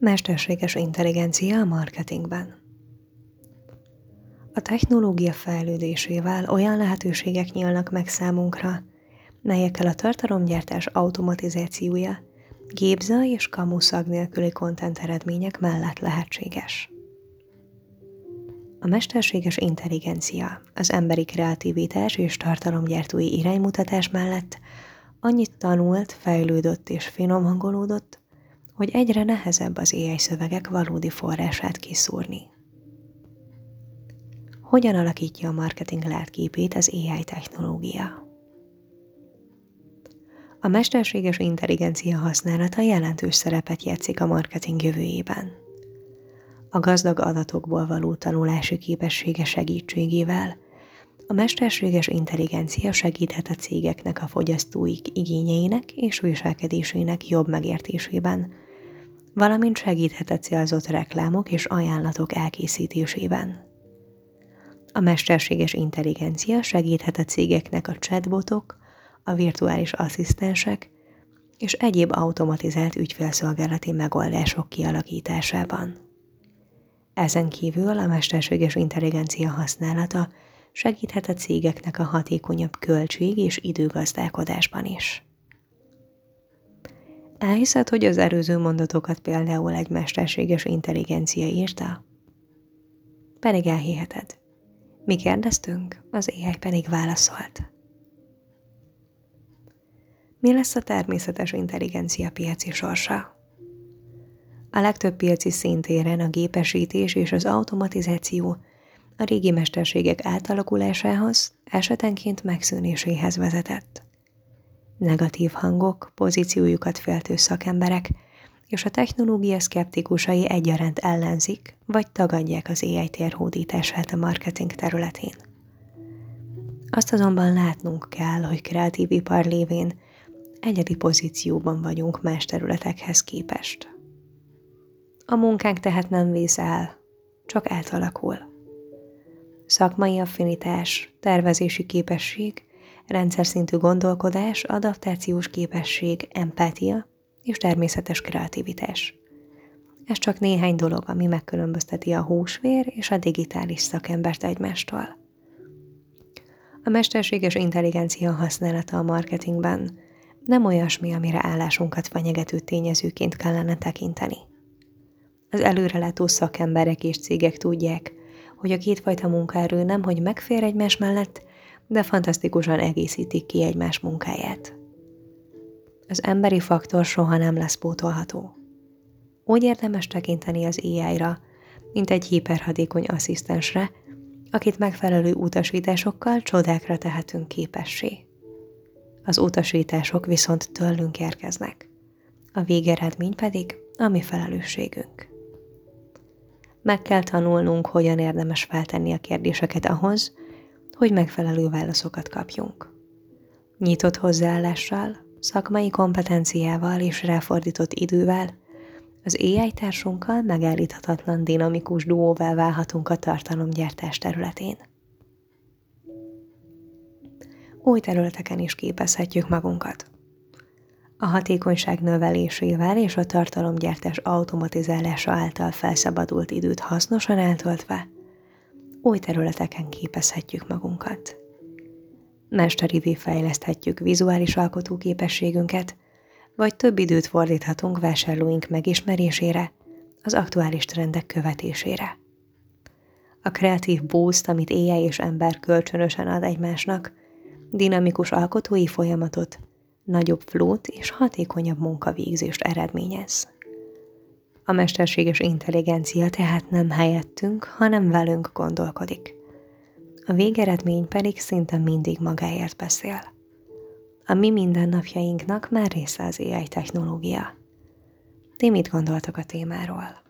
Mesterséges intelligencia a marketingben. A technológia fejlődésével olyan lehetőségek nyílnak meg számunkra, melyekkel a tartalomgyártás automatizációja gépza és kamuszag nélküli kontent eredmények mellett lehetséges. A mesterséges intelligencia az emberi kreativitás és tartalomgyártói iránymutatás mellett annyit tanult, fejlődött és finomhangolódott, hogy egyre nehezebb az AI szövegek valódi forrását kiszúrni. Hogyan alakítja a marketing látképét az AI technológia? A mesterséges intelligencia használata jelentős szerepet játszik a marketing jövőjében. A gazdag adatokból való tanulási képessége segítségével a mesterséges intelligencia segíthet a cégeknek a fogyasztóik igényeinek és viselkedésének jobb megértésében, valamint segíthet a célzott reklámok és ajánlatok elkészítésében. A mesterséges intelligencia segíthet a cégeknek a chatbotok, a virtuális asszisztensek és egyéb automatizált ügyfélszolgálati megoldások kialakításában. Ezen kívül a mesterséges intelligencia használata segíthet a cégeknek a hatékonyabb költség és időgazdálkodásban is. Elhiszed, hogy az előző mondatokat például egy mesterséges intelligencia írta? Pedig elhiheted. Mi kérdeztünk, az AI pedig válaszolt. Mi lesz a természetes intelligencia piaci sorsa? A legtöbb piaci szintéren a gépesítés és az automatizáció a régi mesterségek átalakulásához, esetenként megszűnéséhez vezetett. Negatív hangok, pozíciójukat féltő szakemberek és a technológia szkeptikusai egyaránt ellenzik vagy tagadják az AI térhódítását a marketing területén. Azt azonban látnunk kell, hogy kreatív ipar lévén egyedi pozícióban vagyunk más területekhez képest. A munkánk tehát nem vész el, csak átalakul. Szakmai affinitás, tervezési képesség, rendszer szintű gondolkodás, adaptációs képesség, empátia és természetes kreativitás. Ez csak néhány dolog, ami megkülönbözteti a húsvér és a digitális szakembert egymástól. A mesterséges intelligencia használata a marketingben nem olyasmi, amire állásunkat fenyegető tényezőként kellene tekinteni. Az előrelátó szakemberek és cégek tudják, hogy a kétfajta munkaerő nem, hogy megfér egymás mellett, de fantasztikusan egészítik ki egymás munkáját. Az emberi faktor soha nem lesz pótolható. Úgy érdemes tekinteni az AI-ra, mint egy hiperhatékony asszisztensre, akit megfelelő utasításokkal csodákra tehetünk képessé. Az utasítások viszont tőlünk érkeznek, a végeredmény pedig a mi felelősségünk. Meg kell tanulnunk, hogyan érdemes feltenni a kérdéseket ahhoz, hogy megfelelő válaszokat kapjunk. Nyitott hozzáállással, szakmai kompetenciával és ráfordított idővel, az AI társunkkal megállíthatatlan dinamikus duóvá válhatunk a tartalomgyártás területén. Új területeken is képezhetjük magunkat. A hatékonyság növelésével és a tartalomgyártás automatizálása által felszabadult időt hasznosan eltöltve, új területeken képezhetjük magunkat. Mesterivé fejleszthetjük vizuális alkotóképességünket, vagy több időt fordíthatunk vásárlóink megismerésére, az aktuális trendek követésére. A kreatív boost, amit éjjel és ember kölcsönösen ad egymásnak, dinamikus alkotói folyamatot, nagyobb flót és hatékonyabb munkavégzést eredményez. A mesterséges intelligencia tehát nem helyettünk, hanem velünk gondolkodik. A végeredmény pedig szinte mindig magáért beszél. A mi mindennapjainknak már része az AI technológia. Ti mit gondoltok a témáról?